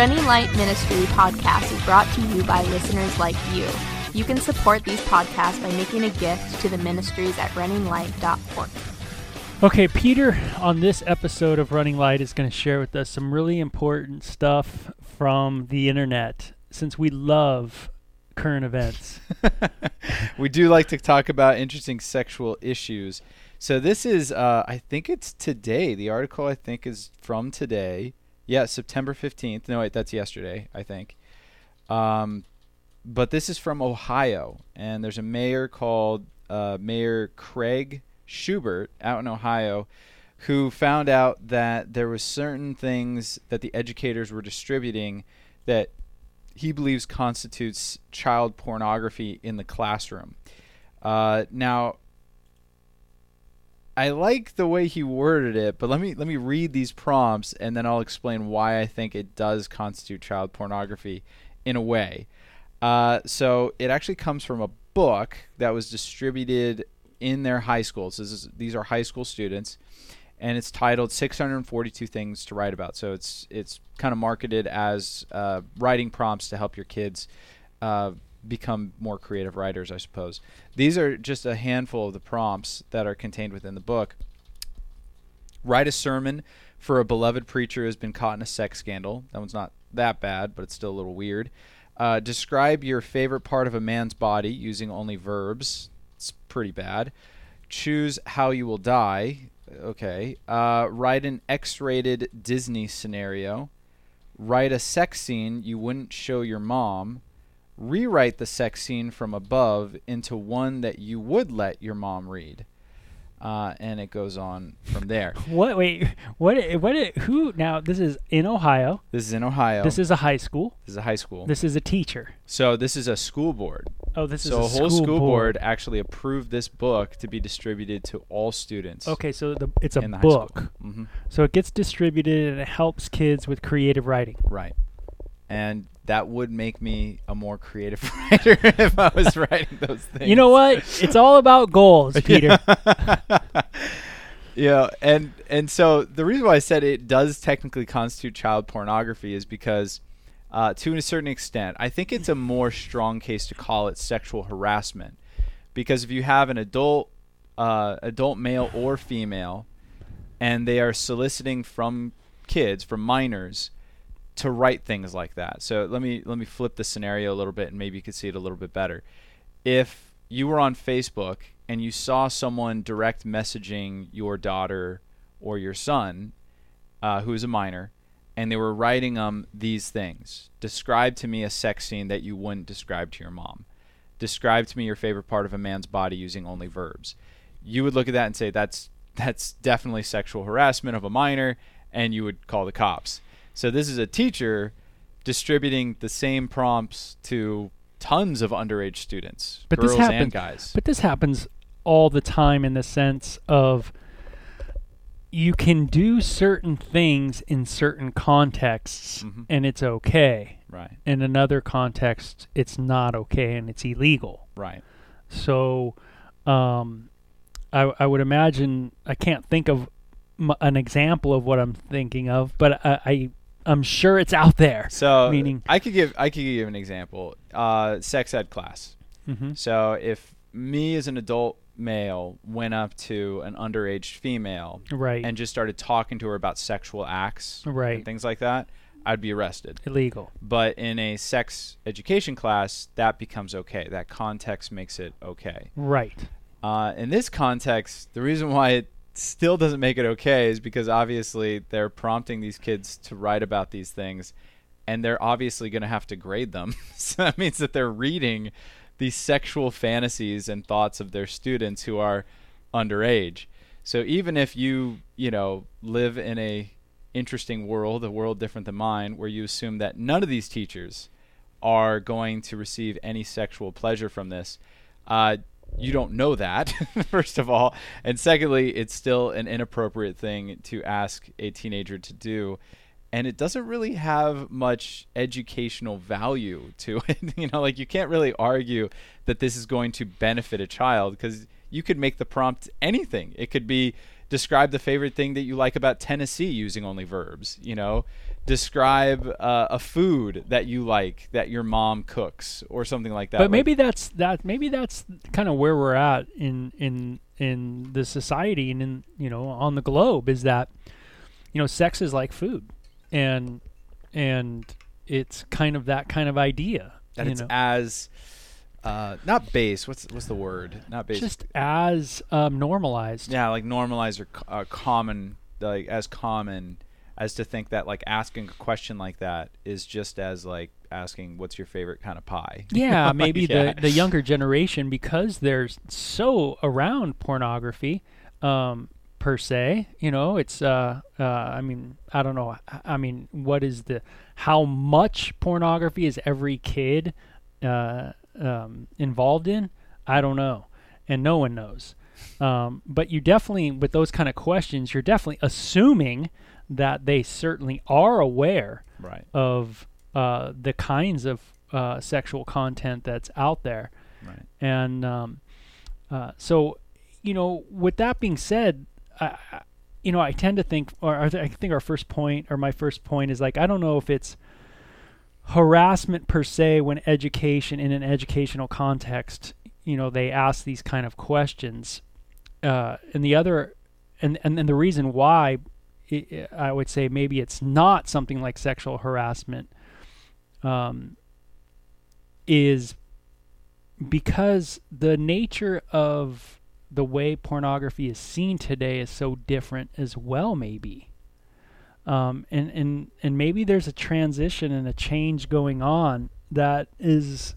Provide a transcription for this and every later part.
Running Light Ministry podcast is brought to you by listeners like you. You can support these podcasts by making a gift to the ministries at runninglight.org. Okay, Peter, on this episode of Running Light, is going to share with us some really important stuff from the internet since we love current events. we do like to talk about interesting sexual issues. So this is, uh, I think it's today. The article I think is from today. Yeah, September fifteenth. No, wait, that's yesterday. I think. Um, but this is from Ohio, and there's a mayor called uh, Mayor Craig Schubert out in Ohio who found out that there was certain things that the educators were distributing that he believes constitutes child pornography in the classroom. Uh, now, I like the way he worded it, but let me let me read these prompts and then I'll explain why I think it does constitute child pornography in a way. Uh, so it actually comes from a book that was distributed in their high schools. Is, these are high school students, and it's titled 642 Things to Write About. So it's it's kind of marketed as uh, writing prompts to help your kids uh, become more creative writers, I suppose. These are just a handful of the prompts that are contained within the book. Write a sermon for a beloved preacher who has been caught in a sex scandal. That one's not that bad, but it's still a little weird. Uh, describe your favorite part of a man's body using only verbs. It's pretty bad. Choose how you will die. Okay. Uh, write an X rated Disney scenario. Write a sex scene you wouldn't show your mom. Rewrite the sex scene from above into one that you would let your mom read uh, and it goes on from there. What? Wait. What? What? Who? Now this is in Ohio. This is in Ohio. This is a high school. This is a high school. This is a teacher. So this is a school board. Oh, this so is a school So the whole school, board. board. actually approved this book to be distributed to all students. Okay, so the it's a the book. Mhm. So it gets distributed and it helps kids with creative writing. Right. And that would make me a more creative writer if I was writing those things. You know what? It's all about goals, Peter. yeah, and and so the reason why I said it does technically constitute child pornography is because, uh, to a certain extent, I think it's a more strong case to call it sexual harassment, because if you have an adult, uh, adult male or female, and they are soliciting from kids, from minors, to write things like that. So let me let me flip the scenario a little bit, and maybe you could see it a little bit better. If you were on Facebook and you saw someone direct messaging your daughter or your son, uh, who is a minor, and they were writing um these things. Describe to me a sex scene that you wouldn't describe to your mom. Describe to me your favorite part of a man's body using only verbs. You would look at that and say that's that's definitely sexual harassment of a minor, and you would call the cops. So this is a teacher distributing the same prompts to tons of underage students, But girls this happens, and guys. But this happens all the time in the sense of you can do certain things in certain contexts Mhm. and it's okay. right, In another context, it's not okay and it's illegal. right. So, um, I, I would imagine I can't think of m- an example of what I'm thinking of, but I, I I'm sure it's out there. So Meaning- I could give I could give an example. Uh, sex ed class. Mm-hmm. So if me as an adult male went up to an underage female Right. and just started talking to her about sexual acts Right. and things like that, I'd be arrested. illegal. But in a sex education class, that becomes okay. That context makes it okay. Right. Uh, in this context, the reason why it still doesn't make it okay is because obviously they're prompting these kids to write about these things, and they're obviously going to have to grade them. so that means that they're reading these sexual fantasies and thoughts of their students who are underage. So even if you, you know, live in a interesting world, a world different than mine, where you assume that none of these teachers are going to receive any sexual pleasure from this, uh, you don't know that, first of all. And secondly, it's still an inappropriate thing to ask a teenager to do. And it doesn't really have much educational value to it. you know, like you can't really argue that this is going to benefit a child because you could make the prompt anything. It could be describe the favorite thing that you like about Tennessee using only verbs. You know, describe uh, a food that you like that your mom cooks or something like that. But Like- maybe that's that. Maybe that's kind of where we're at in in in the society and in you know on the globe is that you know sex is like food, and and it's kind of that kind of idea. that you it's know? as uh, not base. What's what's the word? Not base. just as um, normalized. yeah, like normalized or uh, common, like as common as to think that like asking a question like that is just as like asking what's your favorite kind of pie. Yeah, Like, maybe yeah. the the younger generation because they're so around pornography um, per se. You know, it's uh, uh, I mean, I don't know. I- I mean, what is the how much pornography is every kid uh, um, involved in? I don't know, and no one knows. Um, but you definitely, with those kind of questions, you're definitely assuming that they certainly are aware Right. of uh, the kinds of uh, sexual content that's out there. Right. And um, uh, so, you know, with that being said, I, you know, I tend to think, or I I think our first point, or my first point is like, I don't know if it's harassment per se when education in an educational context, you know, they ask these kind of questions. Uh, and the other, and, and, and the reason why i would say maybe it's not something like sexual harassment um, is because the nature of the way pornography is seen today is so different as well maybe. Um, and, and and maybe there's a transition and a change going on that is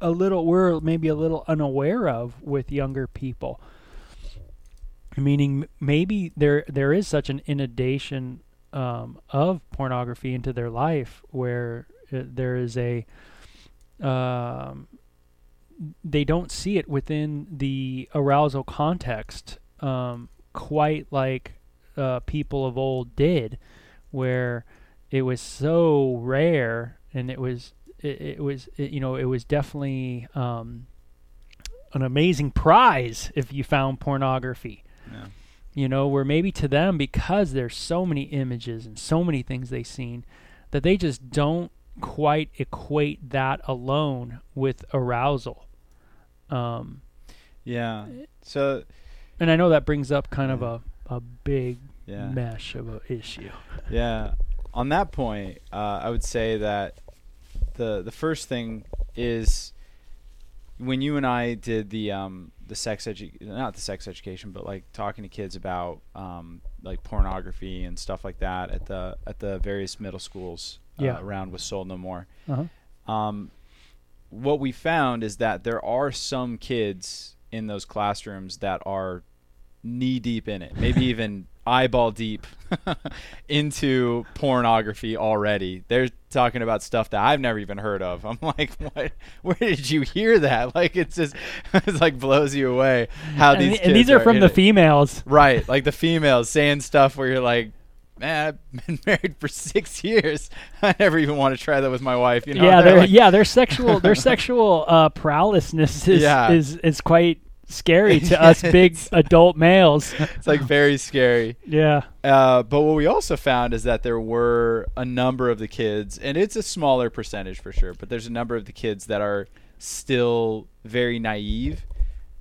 a little we're maybe a little unaware of with younger people meaning maybe there there is such an inundation um, of pornography into their life where uh, there is a um, they don't see it within the arousal context um, quite like uh, people of old did, where it was so rare and it was it, it was it, you know it was definitely um, an amazing prize if you found pornography Yeah. you know, where maybe to them, because there's so many images and so many things they've seen, that they just don't quite equate that alone with arousal. Um, Yeah. So and I know that brings up kind of a, a big yeah. mesh of an issue. Yeah. On that point, uh, I would say that the the first thing is when you and I did the um the sex edu- not the sex education, but like talking to kids about um like pornography and stuff like that at the at the various middle schools uh, Yeah. around with Soul No More. Uh-huh. Um, what we found is that there are some kids in those classrooms that are knee deep in it, maybe even eyeball deep into pornography already. They're talking about stuff that I've never even heard of. I'm like, what? Where did you hear that? Like, it's just, it's like blows you away how these the- kids and these are from the it. females. Right, like the females saying stuff where you're like, man, I've been married for six years. I never even want to try that with my wife. You know? yeah, They're like- yeah, their sexual their sexual uh, prowessness is, Yeah. is is quite scary to us big adult males. It's like very scary. yeah. Uh, but what we also found is that there were a number of the kids, and it's a smaller percentage for sure, but there's a number of the kids that are still very naive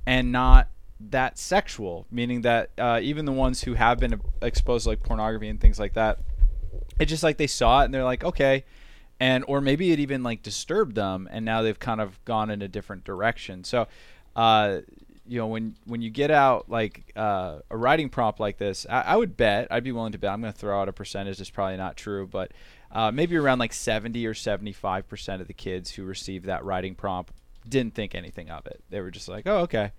and not that sexual, meaning that uh, even the ones who have been exposed to like pornography and things like that, it's just like they saw it and they're like, okay. And or maybe it even like disturbed them, and now they've kind of gone in a different direction. So, uh, you know, when when you get out like uh, a writing prompt like this, I, I would bet I'd be willing to bet. I'm going to throw out a percentage. That's probably not true, but uh, maybe around like 70 or 75 percent of the kids who received that writing prompt didn't think anything of it. They were just like, oh, okay.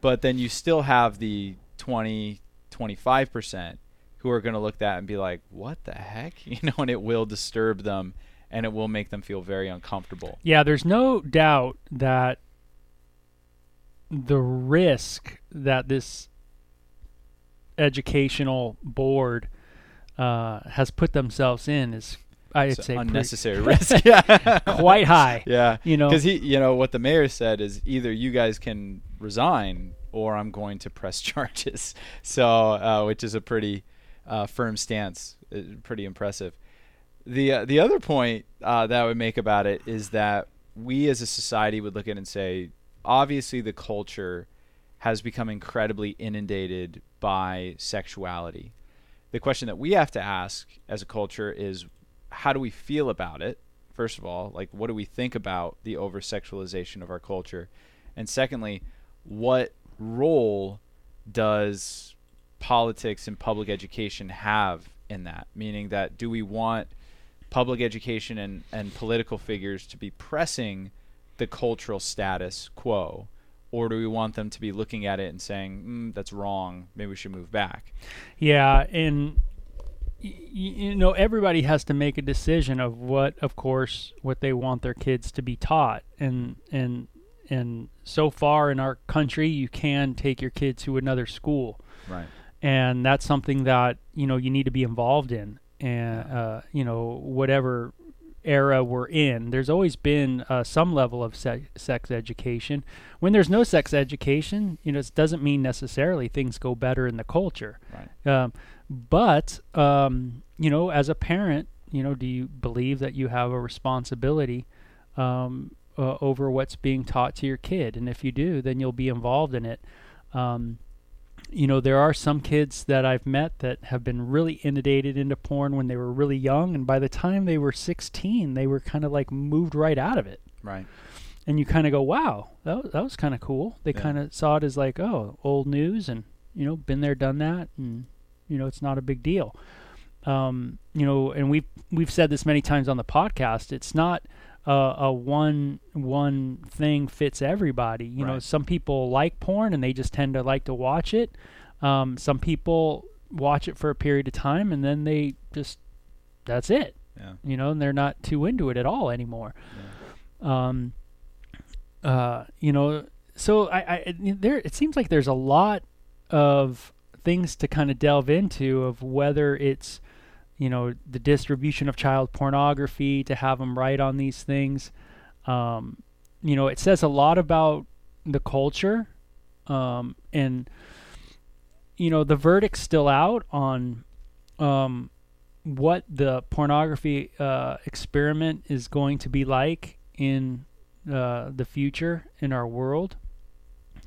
But then you still have the 20, 25 percent who are going to look at that and be like, what the heck, you know, and it will disturb them and it will make them feel very uncomfortable. Yeah, there's no doubt that the risk that this educational board uh, has put themselves in is, I'd It's say, pretty- unnecessary risk. yeah. quite high. Yeah. You know, Because he, you know, what the mayor said is either you guys can resign or I'm going to press charges. So, uh, which is a pretty uh, firm stance, uh, pretty impressive. The uh, the other point uh, that I would make about it is that we as a society would look at it and say, obviously, the culture has become incredibly inundated by sexuality. The question that we have to ask as a culture is, how do we feel about it? First of all, like what do we think about the over sexualization of our culture? And secondly, what role does politics and public education have in that? Meaning that do we want public education and, and political figures to be pressing the cultural status quo? Or do we want them to be looking at it and saying, mm, that's wrong, maybe we should move back? Yeah, and y- you know everybody has to make a decision of what of course what they want their kids to be taught and and and so far in our country you can take your kids to another school Right. and that's something that you know you need to be involved in and uh, you know whatever era we're in there's always been uh, some level of se- sex education. When there's no sex education you know it doesn't mean necessarily things go better in the culture. Right. um, but um, you know as a parent you know do you believe that you have a responsibility um, uh, over what's being taught to your kid? And if you do then you'll be involved in it. Um, you know there are some kids that I've met that have been really inundated into porn when they were really young and by the time they were 16 they were kind of like moved right out of it Right. and you kind of go wow that, that was kind of cool they Yeah. kind of saw it as like oh old news and you know been there done that and you know it's not a big deal um, you know and we've we've said this many times on the podcast it's not uh, a one one thing fits everybody. You know some people like porn and they just tend to like to watch it. Um, some people watch it for a period of time and then they just that's it. Yeah. you know and they're not too into it at all anymore. Um uh you know so i i there it seems like there's a lot of things to kind of delve into of whether it's you know the distribution of child pornography to have them write on these things um you know it says a lot about the culture um and you know the verdict's still out on um what the pornography uh, experiment is going to be like in uh, the future in our world.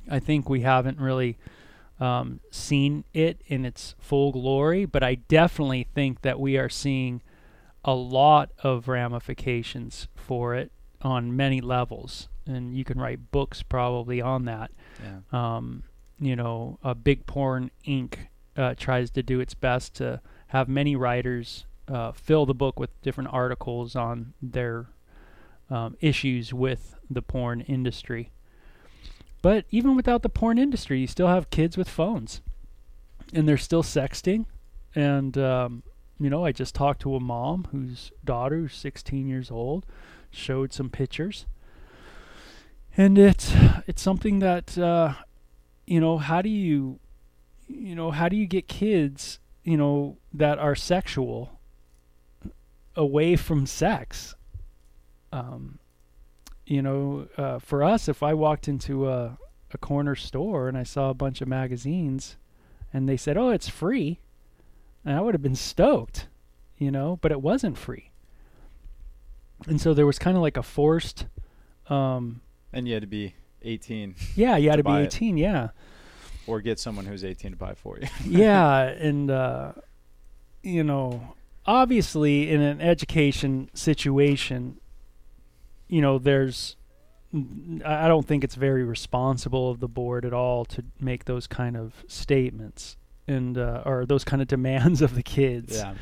I think we haven't really um, seen it in its full glory, but I definitely think that we are seeing a lot of ramifications for it on many levels. And you can write books probably on that Yeah. um, you know, uh, Big Porn Inc. Uh, tries to do its best to have many writers uh, fill the book with different articles on their um, issues with the porn industry. But even without the porn industry, you still have kids with phones, and they're still sexting. And um, you know, I just talked to a mom whose daughter, who's 16 years old, showed some pictures, and it's it's something that uh, you know, how do you, you know, how do you get kids, you know, that are sexual away from sex? Um, you know, uh, for us, if I walked into a, a corner store and I saw a bunch of magazines and they said, oh, it's free, and I would have been stoked, you know, but it wasn't free. And so there was kind of like a forced, um, And you had to be 18 yeah, you had To to be buy it. 18, yeah. or get someone who's 18 to buy for you. yeah, and uh, you know, obviously, in an education situation, you know, there's. I don't think it's very responsible of the board at all to make those kind of statements and uh, or those kind of demands of the kids. yeah.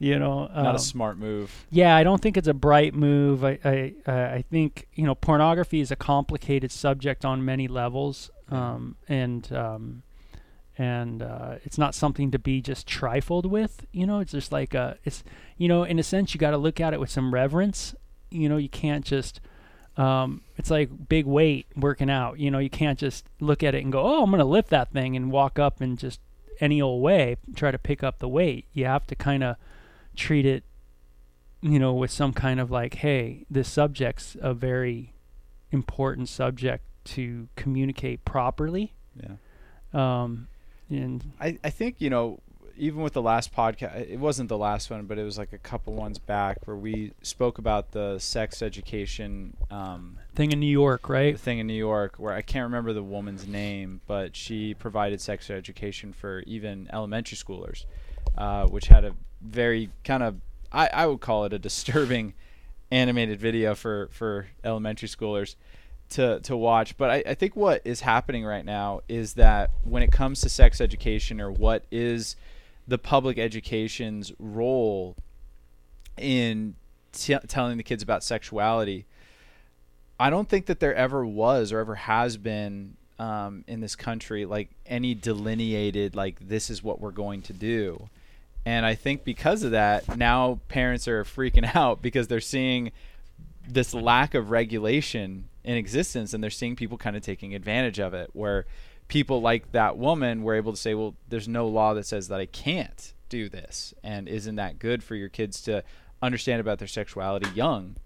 You know, Not um, a smart move. yeah, I don't think it's a bright move. I I I think you know pornography is a complicated subject on many levels, um, and um, and uh, it's not something to be just trifled with. You know, it's just like a it's you know in a sense you got to look at it with some reverence. You know, you can't just um, it's like big weight working out. You know, you can't just look at it and go, "Oh, I'm going to lift that thing," and walk up and just any old way try to pick up the weight. You have to kind of treat it, you know, with some kind of like, "Hey, this subject's a very important subject to communicate properly." Yeah. Um, and I, I think you know even with the last podcast it wasn't the last one but it was like a couple ones back where we spoke about the sex education um, thing in New York, right? the thing in New York where I can't remember the woman's name but she provided sex education for even elementary schoolers uh, which had a very kind of I, I would call it a disturbing animated video for, for elementary schoolers to, to watch. But I, I think what is happening right now is that when it comes to sex education or what is the public education's role in t- telling the kids about sexuality, I don't think that there ever was or ever has been um, in this country like any delineated like this is what we're going to do. And I think because of that, now parents are freaking out because they're seeing this lack of regulation in existence and they're seeing people kind of taking advantage of it where people like that woman were able to say, well, there's no law that says that I can't do this. And isn't that good for your kids to understand about their sexuality young?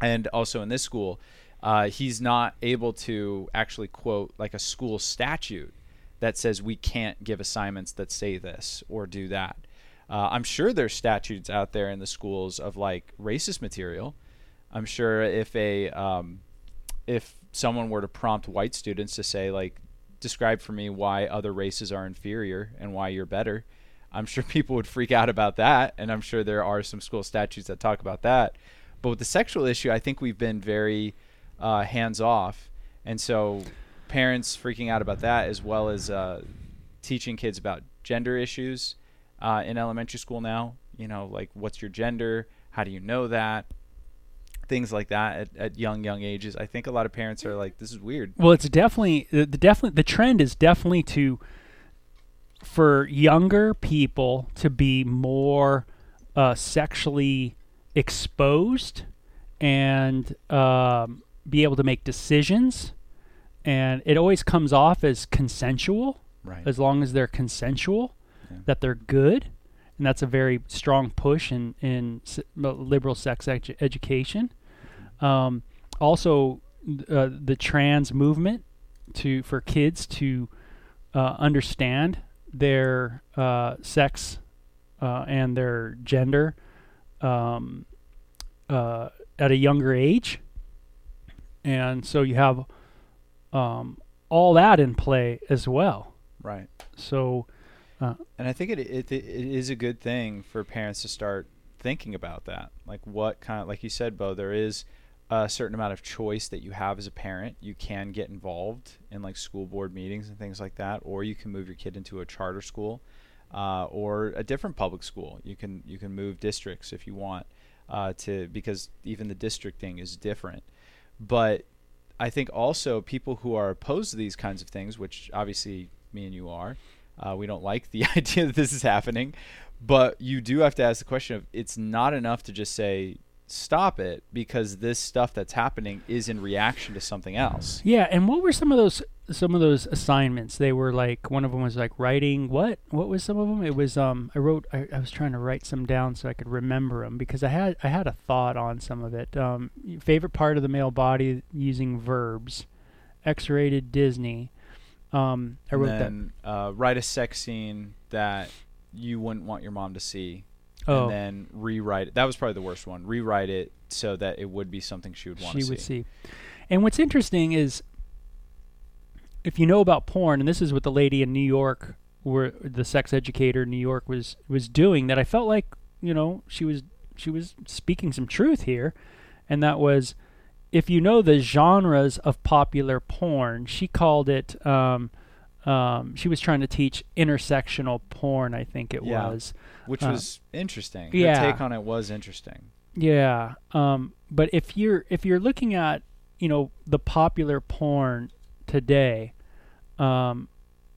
And also in this school, uh, he's not able to actually quote like a school statute that says we can't give assignments that say this or do that. Uh, I'm sure there's statutes out there in the schools of like racist material. I'm sure if a um, if someone were to prompt white students to say like describe for me why other races are inferior and why you're better, I'm sure people would freak out about that, and I'm sure there are some school statutes that talk about that. But with the sexual issue, I think we've been very uh, hands off, and so parents freaking out about that as well as uh, teaching kids about gender issues uh, in elementary school now. You know, like what's your gender? How do you know that? Things like that at, at young young ages. I think a lot of parents are like, "This is weird." Well, it's definitely the, the definitely the trend is definitely to for younger people to be more uh, sexually exposed and um, be able to make decisions, and it always comes off as consensual Right. as long as they're consensual, Yeah. that they're good, and that's a very strong push in in s- liberal sex edu- education. Um, also, uh, the trans movement to for kids to uh, understand their uh, sex uh, and their gender um, uh, at a younger age, and so you have um, all that in play as well. Right. So And I think it, it it is a good thing for parents to start thinking about that. Like what kind of like you said, Bo, there is a certain amount of choice that you have as a parent. You can get involved in like school board meetings and things like that, or you can move your kid into a charter school uh, or a different public school. You can you can move districts if you want uh, to because even the districting is different. But I think also people who are opposed to these kinds of things, which obviously me and you are, uh, we don't like the idea that this is happening, but you do have to ask the question of it's not enough to just say stop it because this stuff that's happening is in reaction to something else. yeah, and what were some of those some of those assignments? They were like one of them was like writing what? What was some of them? It was um I wrote I, I was trying to write some down so I could remember them because I had I had a thought on some of it. Um, favorite part of the male body using verbs, X-rated Disney. Um, I and wrote that. uh, write a sex scene that you wouldn't want your mom to see, Oh, and then rewrite it. That was probably the worst one. Rewrite it so that it would be something she would want to see. she would see. And what's interesting is if you know about porn, and this is what the lady in New York, where the sex educator in New York was was doing, that I felt like you know she was she was speaking some truth here, and that was if you know the genres of popular porn, she called it. Um, um, she was trying to teach intersectional porn, I think it Yeah. was. which Uh, was interesting. yeah. Her take on it was interesting. Yeah. Um, but if you're if you're looking at you know the popular porn today, um,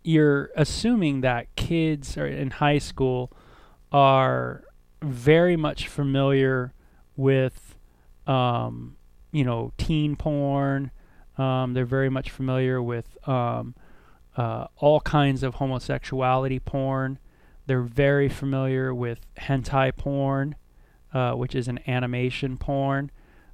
you're assuming that kids are in high school are very much familiar with um, you know teen porn. Um, they're very much familiar with um, uh, all kinds of homosexuality porn. They're very familiar with hentai porn uh, which is an animation porn.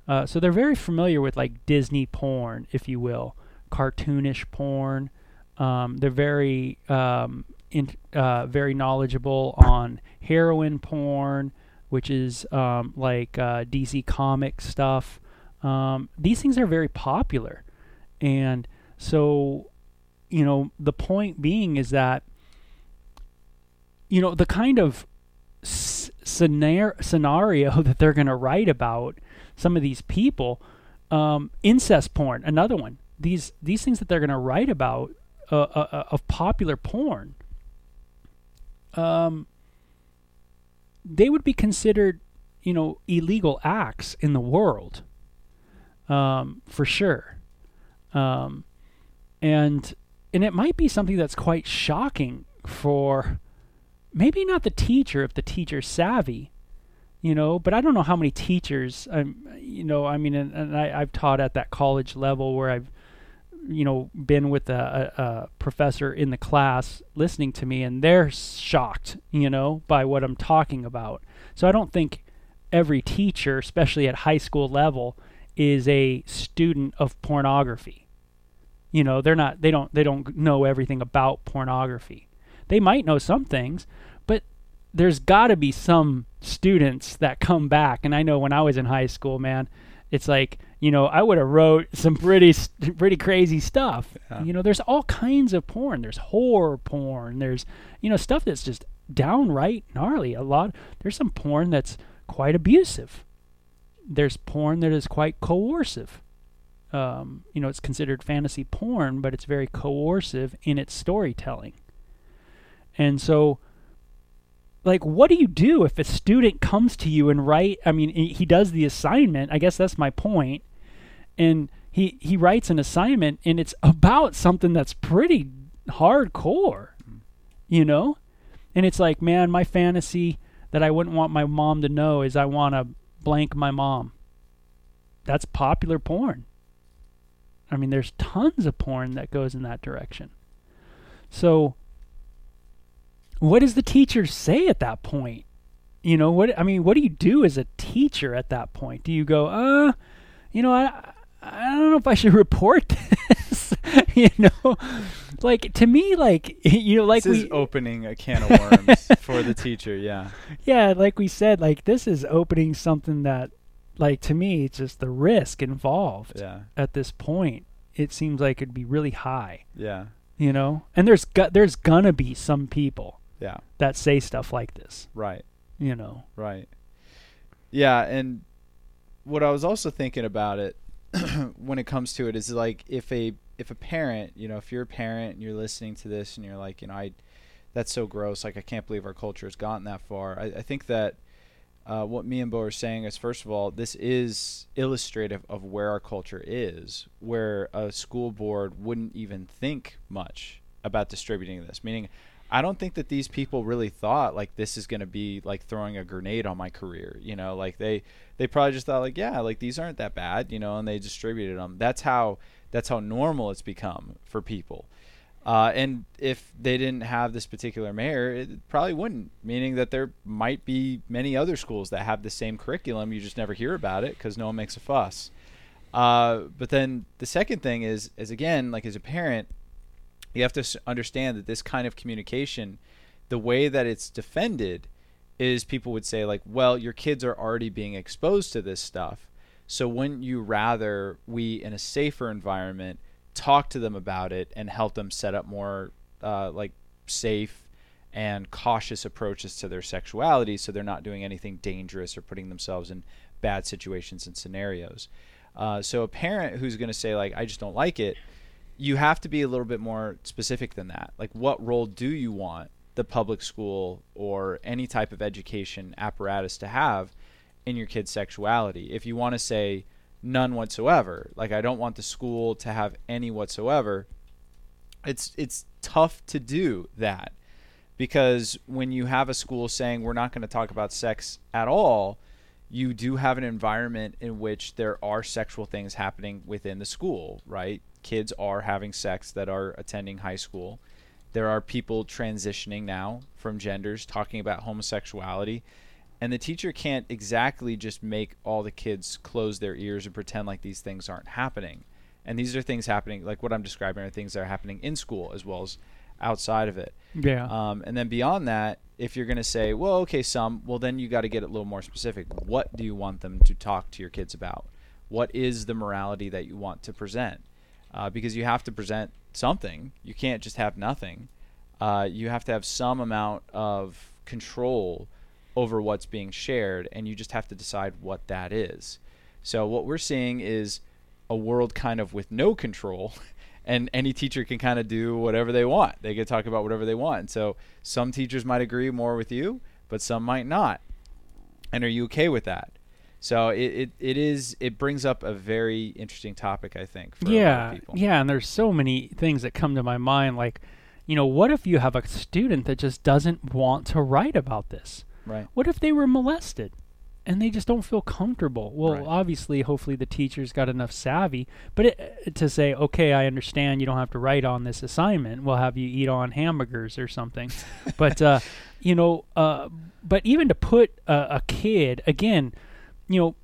Uh, so they're very familiar with like Disney porn, if you will, cartoonish porn. Um, they're very um, in, uh, very knowledgeable on heroine porn, which is um, like uh, DC comic stuff. Um, these things are very popular, and so you know the point being is that you know the kind of scenario scenario that they're going to write about some of these people um, incest porn another one. These these things that they're going to write about uh, uh, uh, of popular porn um, they would be considered you know illegal acts in the world um, for sure. Um, and and it might be something that's quite shocking for maybe not the teacher if the teacher's savvy you know but i don't know how many teachers um, you know i mean and, and I, i've taught at that college level where i've you know been with a, a, a professor in the class listening to me and they're shocked you know by what i'm talking about. So i don't think every teacher especially at high school level is a student of pornography you know they're not they don't they don't know everything about pornography. They might know some things but there's got to be some students that come back. And i know when i was in high school man it's like you know i would have wrote some pretty pretty crazy stuff. Yeah. you know there's all kinds of porn. There's horror porn. There's you know stuff that's just downright gnarly. A lot there's some porn that's quite abusive. There's porn that is quite coercive um, you know, it's considered fantasy porn, but it's very coercive in its storytelling. And so, like, what do you do if a student comes to you and write? I mean, he does the assignment. I guess that's my point. And he he writes an assignment, and it's about something that's pretty hardcore, you know. And it's like, man, my fantasy that I wouldn't want my mom to know is I want to blank my mom. That's popular porn. I mean, there's tons of porn that goes in that direction. So, what does the teacher say at that point? You know, what I mean, what do you do as a teacher at that point? Do you go, uh, you know, I I don't know if I should report this. you know, like to me, like you know, like this we is opening a can of worms for the teacher. Yeah. yeah, like we said, like this is opening something that, like to me, it's just the risk involved Yeah. at this point. It seems like it'd be really high, Yeah. you know. And there's gu- there's gonna be some people Yeah. that say stuff like this, Right. you know. Right. Yeah, and what I was also thinking about it when it comes to it is like if a if a parent, you know, if you're a parent and you're listening to this and you're like, you know, I that's so gross, like I can't believe our culture has gotten that far. I, I think that uh, what me and Bo are saying is first of all, this is illustrative of where our culture is, where a school board wouldn't even think much about distributing this. Meaning I don't think that these people really thought like this is going to be like throwing a grenade on my career. You know, like they they probably just thought like yeah, like these aren't that bad. You know, and they distributed them. That's how that's how normal it's become for people. Uh, and if they didn't have this particular mayor, it probably wouldn't. Meaning that there might be many other schools that have the same curriculum. You just never hear about it because no one makes a fuss. Uh, but then the second thing is, is again, like as a parent, you have to understand that this kind of communication, the way that it's defended, is people would say like, well, your kids are already being exposed to this stuff, so wouldn't you rather we, in a safer environment, talk to them about it and help them set up more uh, like safe and cautious approaches to their sexuality, so they're not doing anything dangerous or putting themselves in bad situations and scenarios. Uh, so a parent who's going to say like, I just don't like it you have to be a little bit more specific than that. Like, what role do you want the public school or any type of education apparatus to have in your kid's sexuality? If you want to say none whatsoever, like I don't want the school to have any whatsoever, it's it's tough to do that because when you have a school saying we're not going to talk about sex at all, you do have an environment in which there are sexual things happening within the school, right? Kids are having sex that are attending high school. There are people transitioning now from genders talking about homosexuality. And the teacher can't exactly just make all the kids close their ears and pretend like these things aren't happening. And these are things happening, like what I'm describing, are things that are happening in school as well as outside of it. Yeah. Um, and then beyond that, if you're going to say, well, okay, some, well, then you got to get a little more specific. What do you want them to talk to your kids about? What is the morality that you want to present? Uh, because you have to present something. You can't just have nothing. Uh, you have to have some amount of control over what's being shared, and you just have to decide what that is. So, what we're seeing is a world kind of with no control and any teacher can kind of do whatever they want. They can talk about whatever they want. And so some teachers might agree more with you, but some might not. And are you okay with that? So it, it, it is it brings up a very interesting topic, I think. For yeah, people. yeah, and there's so many things that come to my mind. Like, you know, what if you have a student that just doesn't want to write about this? Right. What if they were molested? and they just don't feel comfortable. Well, Right. obviously, hopefully the teacher's got enough savvy, but it, to say, okay, I understand you don't have to write on this assignment. We'll have you eat on hamburgers or something. but uh, you know, uh, but even to put a, a kid again, you know,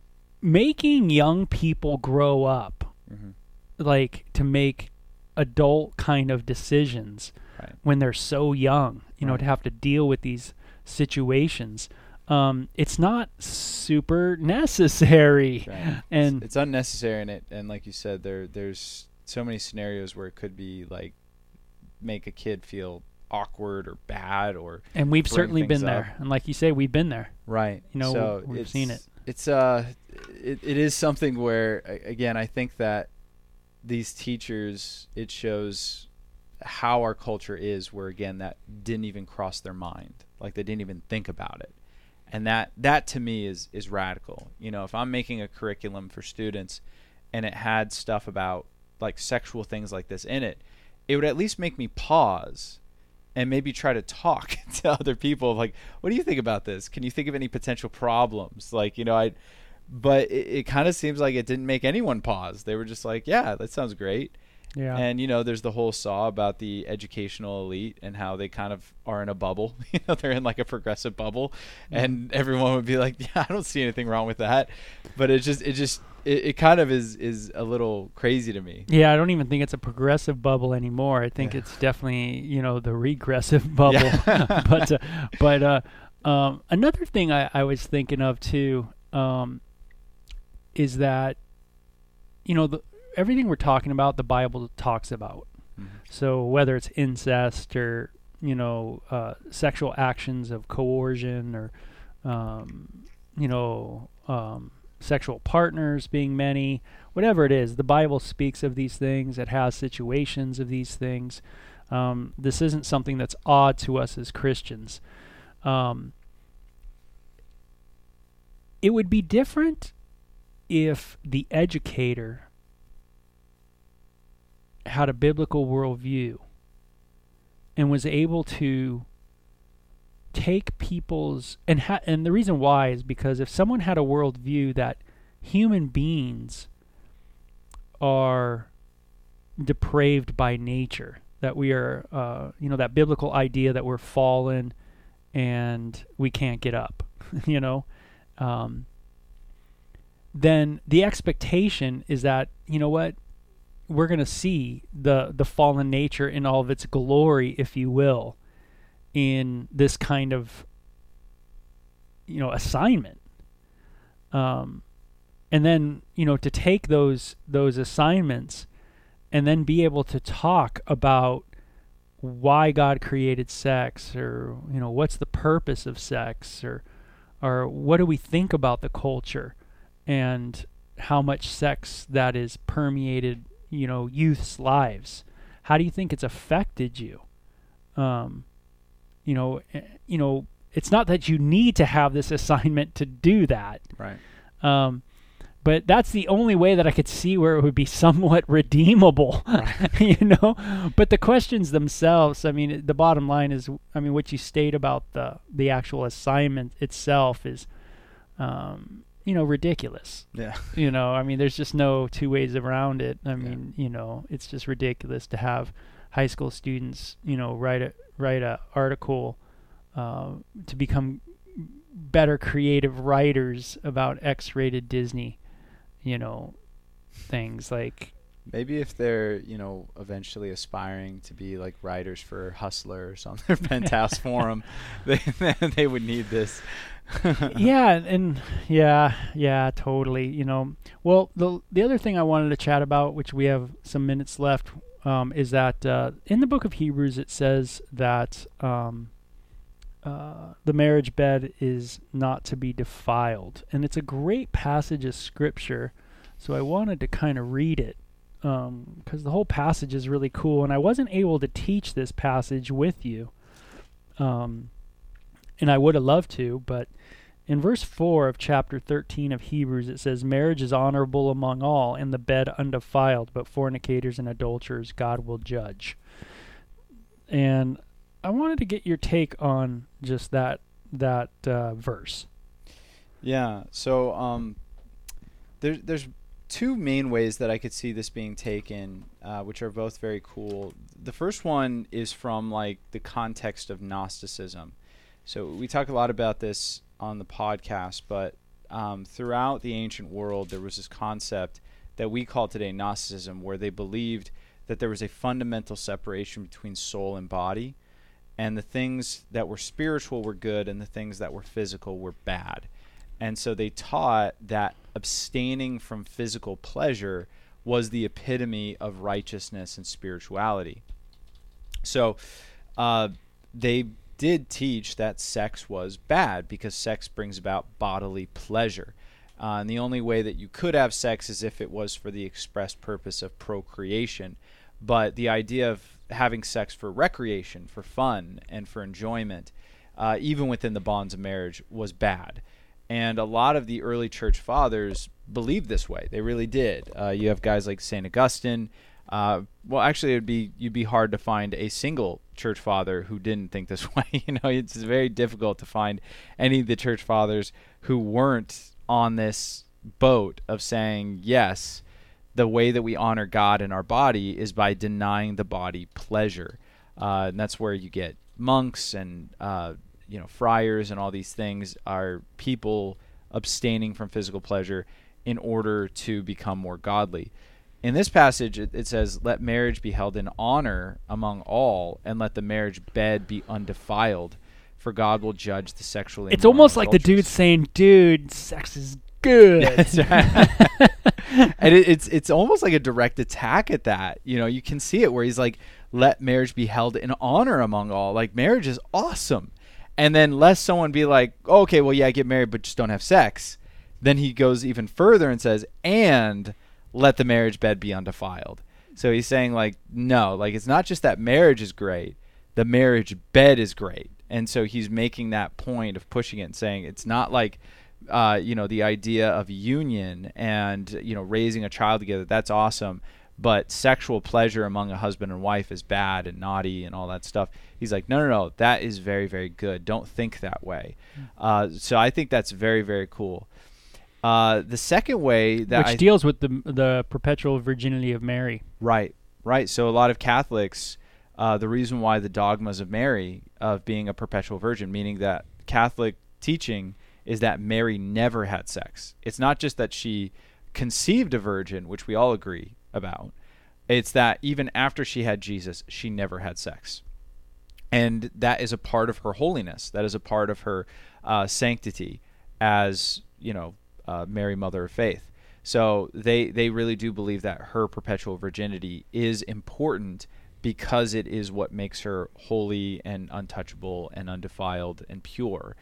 making young people grow up, Mhm. like to make adult kind of decisions Right. when they're so young, you know, to have to deal with these situations. Um, it's not super necessary. Right. And it's unnecessary in it and like you said there there's so many scenarios where it could be like make a kid feel awkward or bad or and we've certainly been things there. And like you say, we've been there. right You know, so we've seen it. it's uh it, it is something where again i think that these teachers it shows how our culture is where again that didn't even cross their mind like they didn't even think about it. And that that to me is is radical. You know if i'm making a curriculum for students and it had stuff about like sexual things like this in it it would at least make me pause and maybe try to talk to other people like what do you think about this? Can you think of any potential problems? Like you know i but it, it kind of seems like it didn't make anyone pause. They were just like yeah that sounds great Yeah. and you know, there's the whole saw about the educational elite and how they kind of are in a bubble. you know, they're in like a progressive bubble, and everyone would be like, "Yeah, I don't see anything wrong with that." But it just, it just, it, it kind of is is a little crazy to me. yeah, I don't even think it's a progressive bubble anymore. I think Yeah. it's definitely you know the regressive bubble. Yeah. but uh, but uh, um, another thing I, I was thinking of too um, is that you know the, everything we're talking about, the Bible talks about. Mhm. So whether it's incest or you know uh, sexual actions of coercion or um, you know um, sexual partners being many, whatever it is, the Bible speaks of these things. It has situations of these things. Um, this isn't something that's odd to us as Christians. Um, it would be different if the educator had a biblical worldview and was able to take people's and ha- and the reason why is because if someone had a worldview that human beings are depraved by nature, that we are, uh, you know, that biblical idea that we're fallen and we can't get up, you know, um, then the expectation is that you know what we're going to see the the fallen nature in all of its glory, if you will, in this kind of you know assignment. Um, and then you know to take those those assignments and then be able to talk about why God created sex or you know what's the purpose of sex or or what do we think about the culture and how much sex that is permeated you know youth's lives how do you think it's affected you um you know eh, you know it's not that you need to have this assignment to do that Right. um, but that's the only way that I could see where it would be somewhat redeemable, you know. But the questions themselves, I mean, the bottom line is, I mean, what you state about the the actual assignment itself is, um, you know, ridiculous. Yeah. You know, I mean, there's just no two ways around it. I Yeah. mean, you know, it's just ridiculous to have high school students, you know, write a write a article uh, to become better creative writers about X-rated Disney, you know, things like Maybe if they're, you know, eventually aspiring to be like writers for Hustlers on their Penthouse forum, they they would need this. yeah, and yeah, yeah, totally. You know, well, the the other thing I wanted to chat about, which we have some minutes left, um, is that uh, in the book of Hebrews it says that um, uh, the marriage bed is not to be defiled, and it's a great passage of scripture. So I wanted to kind of read it because um, the whole passage is really cool, and I wasn't able to teach this passage with you, um, and I would have loved to, but in verse 4 of chapter 13 of Hebrews, it says, Marriage is honorable among all, and the bed undefiled, but fornicators and adulterers God will judge. And I wanted to get your take on just that that uh, verse. Yeah. So um, there's there's two main ways that I could see this being taken, uh, which are both very cool. The first one is from like the context of Gnosticism. So we talk a lot about this on the podcast, but um, throughout the ancient world, there was this concept that we call today Gnosticism, where they believed that there was a fundamental separation between soul and body, and the things that were spiritual were good, and the things that were physical were bad. And so they taught that abstaining from physical pleasure was the epitome of righteousness and spirituality. So uh, they did teach that sex was bad because sex brings about bodily pleasure. Uh, and the only way that you could have sex is if it was for the express purpose of procreation. But the idea of having sex for recreation, for fun, and for enjoyment, uh, even within the bonds of marriage, was bad. And a lot of the early church fathers believed this way. They really did. Uh, you have guys like St. Augustine. Uh, well, actually, it'd be you'd be hard to find a single church father who didn't think this way. you know, it's very difficult to find any of the church fathers who weren't on this boat of saying yes. The way that we honor God in our body is by denying the body pleasure, uh, and that's where you get monks and uh, you know friars and all these things are people abstaining from physical pleasure in order to become more godly in this passage it, it, says let marriage be held in honor among all and let the marriage bed be undefiled for god will judge the sexually it's almost like the dude saying dude sex is good. And it, it's it's almost like a direct attack at that. You know you can see it where he's like let marriage be held in honor among all. Like marriage is awesome. And then lest someone be like, oh, okay, well, yeah, I get married, but just don't have sex. Then he goes even further and says, and let the marriage bed be undefiled. So he's saying like, no, like it's not just that marriage is great, the marriage bed is great. And so he's making that point of pushing it and saying it's not like, uh, you know, the idea of union and you know raising a child together. That's awesome but sexual pleasure among a husband and wife is bad and naughty and all that stuff. He's like, no, no, no, that is very, very good. Don't think that way. Hmm. Uh, so I think that's very, very cool. Uh, the second way that which I deals with the the perpetual virginity of Mary. Right, right. So a lot of Catholics, uh, the reason why the dogmas of Mary of being a perpetual virgin, meaning that Catholic teaching is that Mary never had sex. It's not just that she conceived a virgin, which we all agree about. It's that even after she had Jesus, she never had sex. And that is a part of her holiness. That is a part of her uh, sanctity as, you know, uh, Mary, Mother of Faith. So they, they really do believe that her perpetual virginity is important because it is what makes her holy and untouchable and undefiled and pure.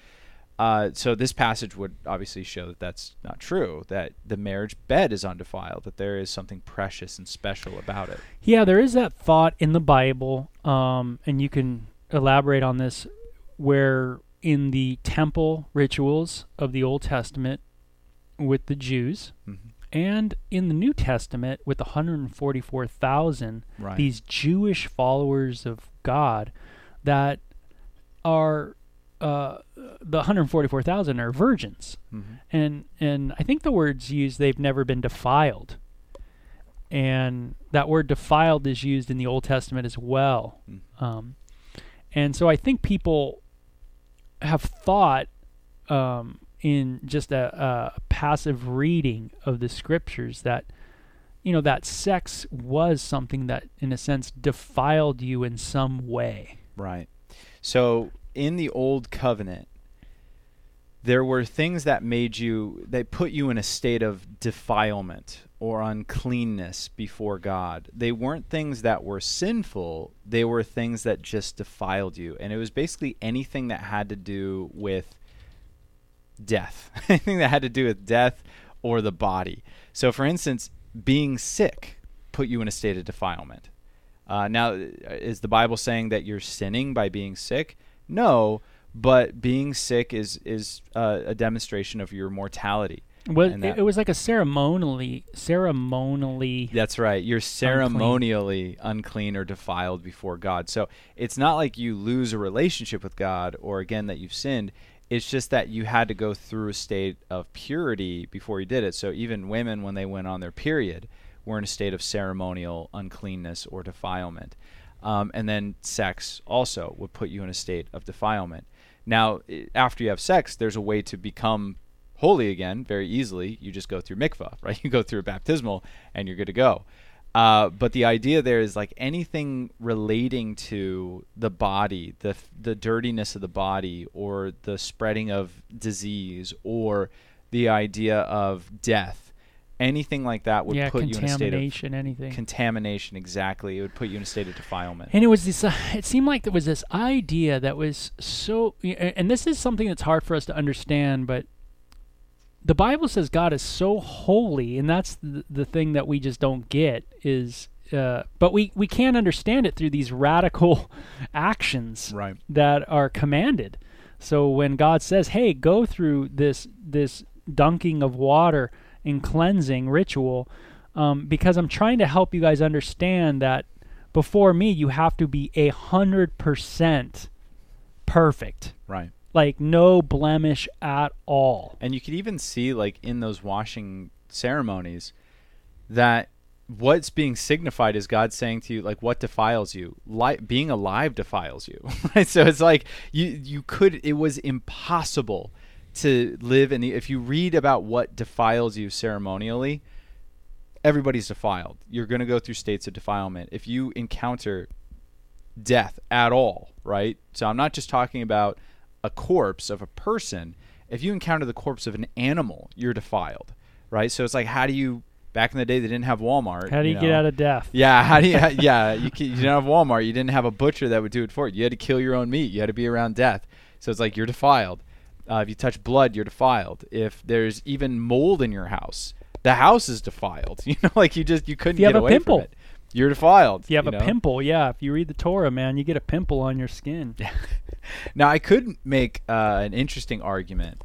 Uh, so this passage would obviously show that that's not true. That the marriage bed is undefiled. That there is something precious and special about it. Yeah, there is that thought in the Bible, um, and you can elaborate on this, where in the temple rituals of the Old Testament with the Jews, mm-hmm. and in the New Testament with the 144,000 right. these Jewish followers of God that are uh, the 144,000 are virgins, mm-hmm. and and I think the words used they've never been defiled, and that word defiled is used in the Old Testament as well, mm. um, and so I think people have thought um, in just a, a passive reading of the scriptures that you know that sex was something that in a sense defiled you in some way. Right. So in the old covenant, there were things that made you, they put you in a state of defilement or uncleanness before God. They weren't things that were sinful, they were things that just defiled you. And it was basically anything that had to do with death, anything that had to do with death or the body. So, for instance, being sick put you in a state of defilement. Uh, now, is the Bible saying that you're sinning by being sick? No, but being sick is is uh, a demonstration of your mortality. Well, that- it was like a ceremonially ceremonially That's right. You're ceremonially unclean or defiled before God. So it's not like you lose a relationship with God or again that you've sinned. It's just that you had to go through a state of purity before you did it. So even women, when they went on their period, were in a state of ceremonial uncleanness or defilement. Um, and then sex also would put you in a state of defilement. Now, after you have sex, there's a way to become holy again very easily. You just go through mikvah, right? You go through a baptismal and you're good to go. Uh, but the idea there is like anything relating to the body, the the dirtiness of the body, or the spreading of disease, or the idea of death, anything like that would yeah put you in a state of contamination anything. contamination. Exactly, it would put you in a state of defilement. And it was this. Uh, it seemed like there was this idea that was so. And this is something that's hard for us to understand, but the Bible says God is so holy, and that's the, the thing that we just don't get. Is uh, but we we can't understand it through these radical actions right. that are commanded. So when God says, "Hey, go through this this dunking of water and cleansing ritual," um, because I'm trying to help you guys understand that before me, you have to be a hundred percent perfect, Right. Like no blemish at all. And you could even see, like, in those washing ceremonies, that what's being signified is God saying to you, like, what defiles you? Li- being alive defiles you. Right? So it's like you you could. It was impossible to live in the. If you read about what defiles you ceremonially, everybody's defiled. You're going to go through states of defilement. If you encounter death at all, right? So I'm not just talking about a corpse of a person. If you encounter the corpse of an animal, you're defiled, right? So it's like, how do you? Back in the day, they didn't have Walmart. How do you, get know. out of death? Yeah, how do you? Yeah, you, can, you didn't have Walmart. You didn't have a butcher that would do it for you. You had to kill your own meat. You had to be around death. So it's like you're defiled. Uh, if you touch blood, you're defiled. If there's even mold in your house, the house is defiled. You know, like you just you couldn't you get have a away pimple. from it. You're defiled. You have a know? pimple, yeah. If you read the Torah, man, you get a pimple on your skin. Now, I could make uh, an interesting argument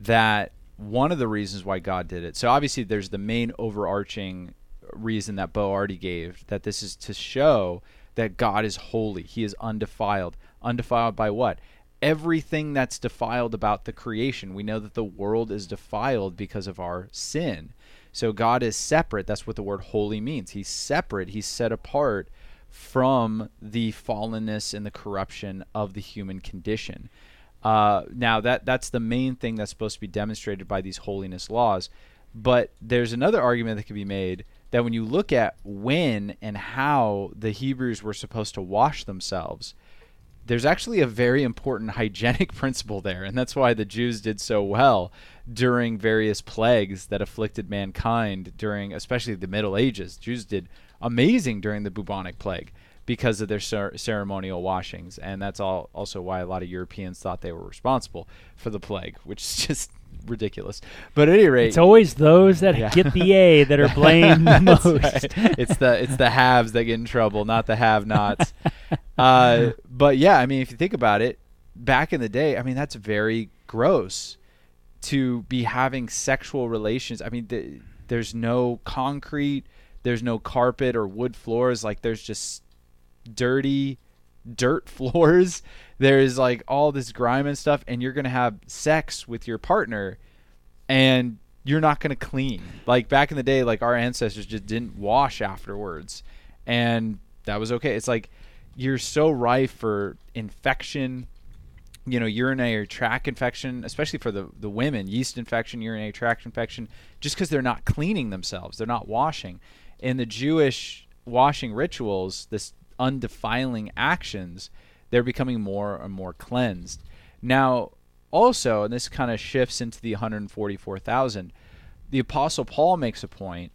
that one of the reasons why God did it. So obviously, there's the main overarching reason that Bo already gave that this is to show that God is holy. He is undefiled. Undefiled by what? Everything that's defiled about the creation. We know that the world is defiled because of our sin. So God is separate. That's what the word holy means. He's separate. He's set apart from the fallenness and the corruption of the human condition. Uh, now that that's the main thing that's supposed to be demonstrated by these holiness laws. But there's another argument that can be made that when you look at when and how the Hebrews were supposed to wash themselves, there's actually a very important hygienic principle there, and that's why the Jews did so well during various plagues that afflicted mankind during, especially the Middle Ages. Jews did amazing during the bubonic plague because of their cer- ceremonial washings, and that's all also why a lot of Europeans thought they were responsible for the plague, which is just ridiculous. But at any rate, It's always those that Yeah. get the A that are blamed the most. right. It's the it's the haves that get in trouble, not the have-nots. uh, but yeah, I mean, if you think about it, back in the day, I mean, that's very gross to be having sexual relations. I mean, th- there's no concrete, there's no carpet or wood floors. Like there's just dirty dirt floors. There's like all this grime and stuff, and you're gonna have sex with your partner, and you're not gonna clean. Like back in the day, like our ancestors just didn't wash afterwards, and that was okay. It's like you're so rife for infection. You know, urinary tract infection, especially for the the women, yeast infection, urinary tract infection, just because they're not cleaning themselves, they're not washing. in the Jewish washing rituals, this undefiling actions, they're becoming more and more cleansed. Now, also, and this kind of shifts into the 144,000, the Apostle Paul makes a point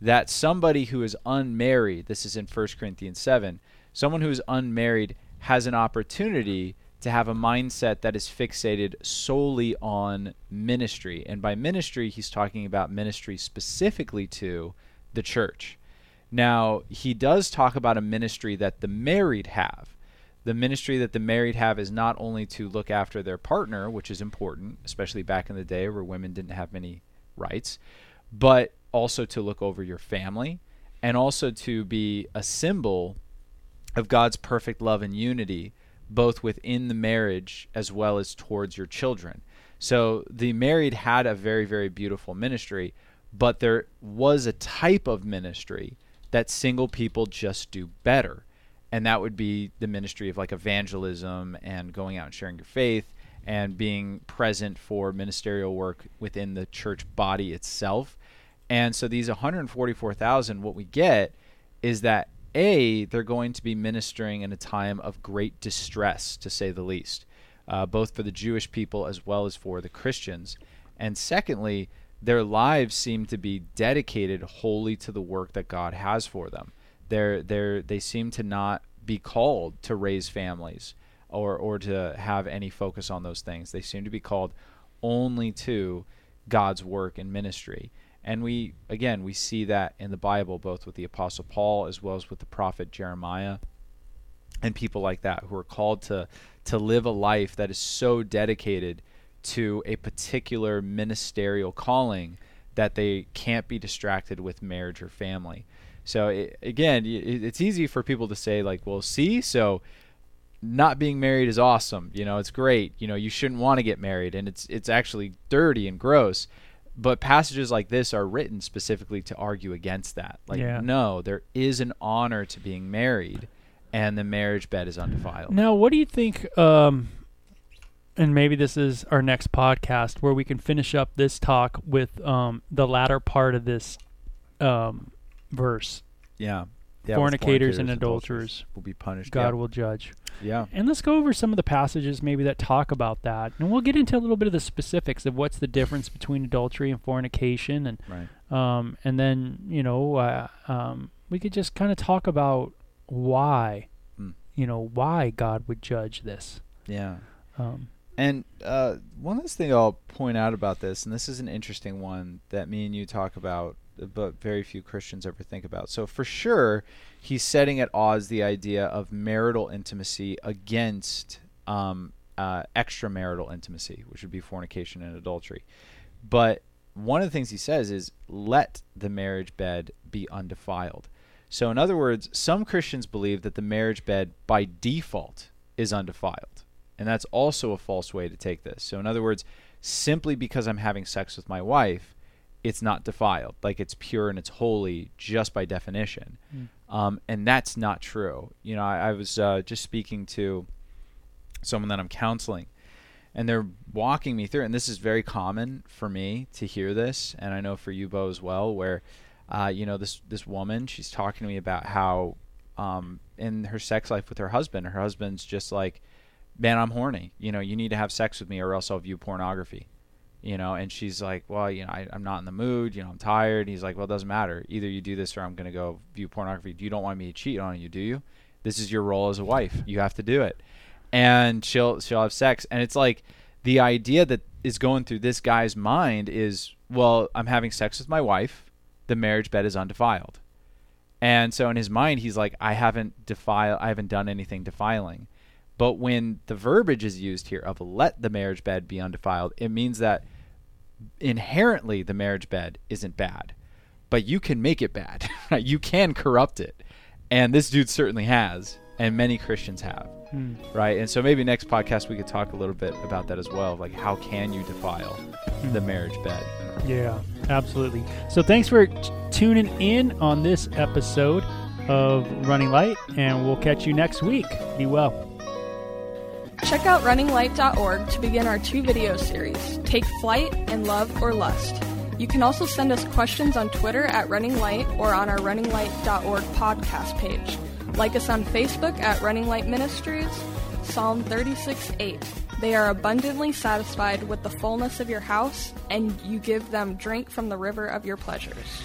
that somebody who is unmarried, this is in 1 Corinthians 7, someone who is unmarried has an opportunity to have a mindset that is fixated solely on ministry. And by ministry, he's talking about ministry specifically to the church. Now, he does talk about a ministry that the married have. The ministry that the married have is not only to look after their partner, which is important, especially back in the day where women didn't have many rights, but also to look over your family and also to be a symbol of God's perfect love and unity, both within the marriage as well as towards your children. So the married had a very, very beautiful ministry, but there was a type of ministry that single people just do better. And that would be the ministry of like evangelism and going out and sharing your faith and being present for ministerial work within the church body itself. And so these 144,000, what we get is that A, they're going to be ministering in a time of great distress, to say the least, uh, both for the Jewish people as well as for the Christians. And secondly, their lives seem to be dedicated wholly to the work that God has for them. They're, they're, they seem to not be called to raise families or, or to have any focus on those things. They seem to be called only to God's work and ministry. And we, again, we see that in the Bible, both with the Apostle Paul as well as with the prophet Jeremiah and people like that who are called to, to live a life that is so dedicated to a particular ministerial calling that they can't be distracted with marriage or family. So it, again, it's easy for people to say like, "Well, see, so not being married is awesome. You know, it's great. You know, you shouldn't want to get married, and it's it's actually dirty and gross." But passages like this are written specifically to argue against that. Like, Yeah. no, there is an honor to being married, and the marriage bed is undefiled. Now, what do you think? Um, and maybe this is our next podcast where we can finish up this talk with um, the latter part of this um, verse. Yeah. yeah Fornicators and adulterers, will be punished. God yeah. will judge. yeah. And let's go over some of the passages maybe that talk about that, and we'll get into a little bit of the specifics of what's the difference between adultery and fornication, and Right. um, and then you know uh, um, we could just kind of talk about why, Mm. you know, why God would judge this. Yeah. Um, And uh, one last thing I'll point out about this, and this is an interesting one that me and you talk about, but very few Christians ever think about. So, for sure, he's setting at odds the idea of marital intimacy against um, uh, extramarital intimacy, which would be fornication and adultery. But one of the things he says is, let the marriage bed be undefiled. So, in other words, some Christians believe that the marriage bed by default is undefiled. And that's also a false way to take this. So, in other words, simply because I'm having sex with my wife, it's not defiled. Like it's pure and it's holy just by definition. Um, and that's not true. You know, I, I was uh, just speaking to someone that I'm counseling, and they're walking me through. And this is very common for me to hear this, and I know for you, Bo, as well, where, uh, you know, this this woman, she's talking to me about how, um, in her sex life with her husband, her husband's just like, man, I'm horny. You know, you need to have sex with me, or else I'll view pornography. You know, and she's like, well, you know, I, I'm not in the mood. You know, I'm tired. And he's like, well, it doesn't matter. Either you do this, or I'm gonna go view pornography. You don't want me to cheat on you, do you? This is your role as a wife. You have to do it. And she'll she'll have sex, and it's like the idea that is going through this guy's mind is, well, I'm having sex with my wife. The marriage bed is undefiled. And so in his mind, he's like, I haven't defile, I haven't done anything defiling. But when the verbiage is used here of let the marriage bed be undefiled, it means that inherently the marriage bed isn't bad, but you can make it bad. right? you can corrupt it, and this dude certainly has, and many Christians have, Hmm. right? And so maybe next podcast we could talk a little bit about that as well, like how can you defile the marriage bed? Yeah, absolutely. So thanks for t- tuning in on this episode of Running Light, and we'll catch you next week. Be well. Check out runninglight.org to begin our two video series, Take Flight and Love or Lust. You can also send us questions on Twitter at Running Light or on our runninglight.org podcast page. Like us on Facebook at Running Light Ministries, Psalm 36 8. They are abundantly satisfied with the fullness of your house, and you give them drink from the river of your pleasures.